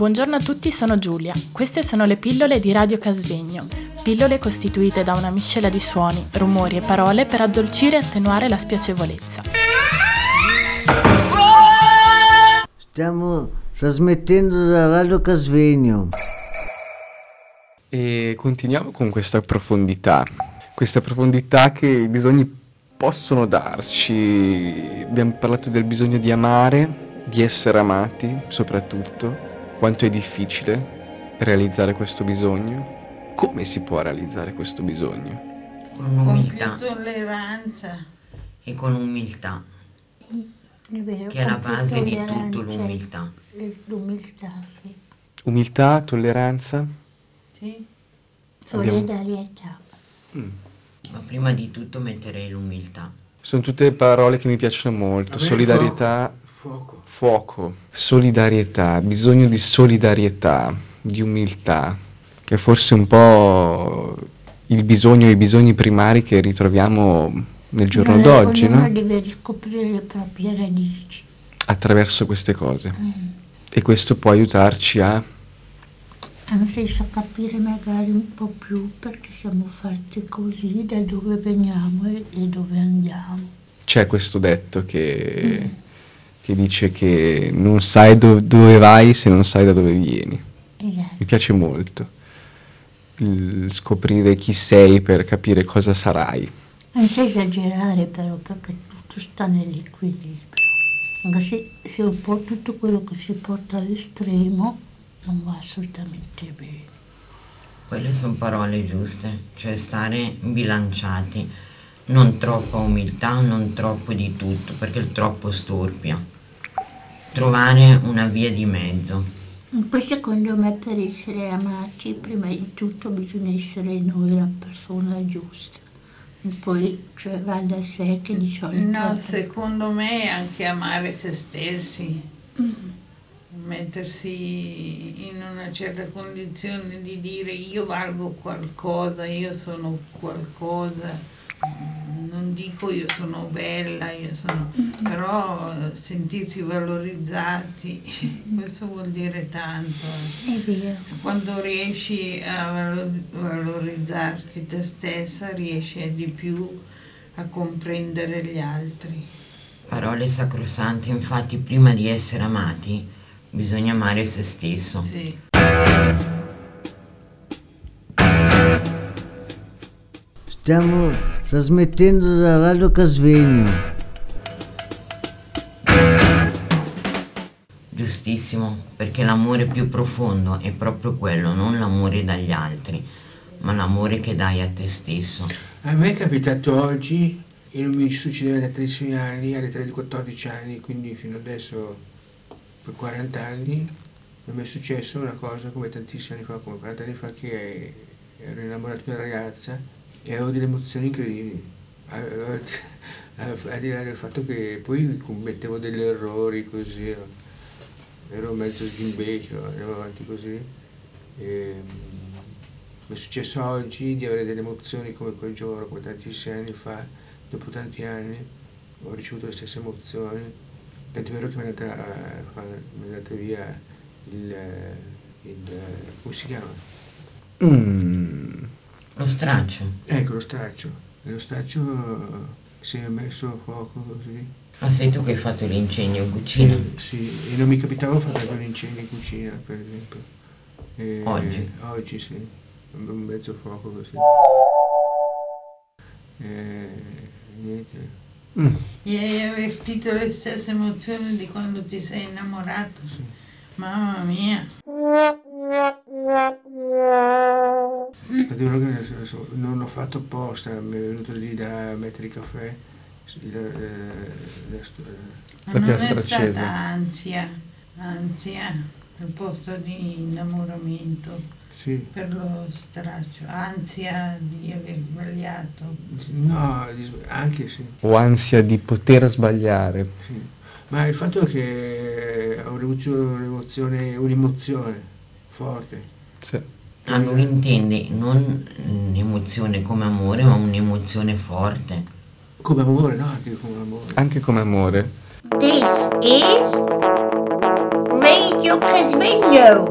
Buongiorno a tutti, sono Giulia. Queste sono le pillole di Radio Casvegno. Pillole costituite da una miscela di suoni, rumori e parole per addolcire e attenuare la spiacevolezza. Stiamo trasmettendo da Radio Casvegno. E continuiamo con questa profondità, questa profondità che i bisogni possono darci. Abbiamo parlato del bisogno di amare, di essere amati soprattutto, quanto è difficile realizzare questo bisogno, come si può realizzare questo bisogno. Con umiltà. Con più tolleranza. E con umiltà. È vero, che è la base di tutto l'umiltà. L'umiltà, sì. Umiltà, tolleranza, Sì. Abbiamo- Solidarietà. Ma prima di tutto metterei l'umiltà. sono tutte parole che mi piacciono molto. Solidarietà, Fuoco. fuoco, solidarietà, bisogno di solidarietà, di umiltà, che è forse un po' il bisogno, i bisogni primari che ritroviamo nel giorno Ma d'oggi, no? deve riscoprire le proprie radici. Attraverso queste cose. E questo può aiutarci a Anzi, so capire magari un po' più perché siamo fatti così, da dove veniamo e, e dove andiamo. c'è questo detto che, che dice che non sai do- dove vai se non sai da dove vieni. Esatto. Mi piace molto il scoprire chi sei per capire cosa sarai. Senza esagerare però, perché tutto sta nell'equilibrio. Anche se, se un po' tutto quello che si porta all'estremo non va assolutamente bene. Quelle sono parole giuste, cioè stare bilanciati. Non troppa umiltà, non troppo di tutto, perché il troppo storpia. Trovare una via di mezzo. Poi secondo me per essere amati prima di tutto bisogna essere noi la persona giusta. E poi cioè, va da sé che di solito... No, secondo me anche amare se stessi, mettersi in una certa condizione di dire io valgo qualcosa, io sono qualcosa, dico io sono bella, io sono, però eh, sentirsi valorizzati, questo vuol dire tanto. È vero. Quando riesci a valo- valorizzarti te stessa, riesci di più a comprendere gli altri. Parole sacrosante, infatti prima di essere amati bisogna amare se stesso. Sì. Stiamo trasmettendo da Radio Casvegno. Giustissimo, perché l'amore più profondo è proprio quello, non l'amore dagli altri, ma l'amore che dai a te stesso. A me è capitato oggi, e non mi succedeva da tantissimi anni, all'età di 14 anni, quindi fino adesso per 40 anni, non mi è successo una cosa come tantissimi anni fa, come 40 anni fa, che ero innamorato di una ragazza e avevo delle emozioni incredibili. Al di là del fatto che poi commettevo degli errori così, ero, mezzo imbecille, andavo avanti così. E, mm, mi è successo oggi di avere delle emozioni come quel giorno, come tantissimi anni fa, dopo tanti anni ho ricevuto le stesse emozioni, tant'è vero che mi è andata, fa- mi è andata via il, il- come si chiama? Mm, Lo straccio. Ecco lo straccio, lo straccio eh, si è messo a fuoco così. Ma sei tu che hai fatto l'incendio in cucina? Sì, e non mi capitava fare un incendio in cucina, per esempio. E- Oggi? Oggi sì, un mezzo fuoco così. E, niente. mm. E hai avvertito le stesse emozioni di quando ti sei innamorato? Sì. Mamma mia. Non l'ho fatto apposta, mi è venuto lì da mettere il caffè. la- la- la La non è piastra stata accesa. ansia, ansia al posto di innamoramento sì. per lo straccio, ansia di aver sbagliato. No, anche sì, Ho ansia di poter sbagliare. sì. Ma il fatto è che ho avuto un'emozione, un'emozione forte. Sì. Ah, lui intende non un'emozione come amore, ma un'emozione forte. Come amore, no? Anche come amore. Anche come amore. This is Radio Casvegno!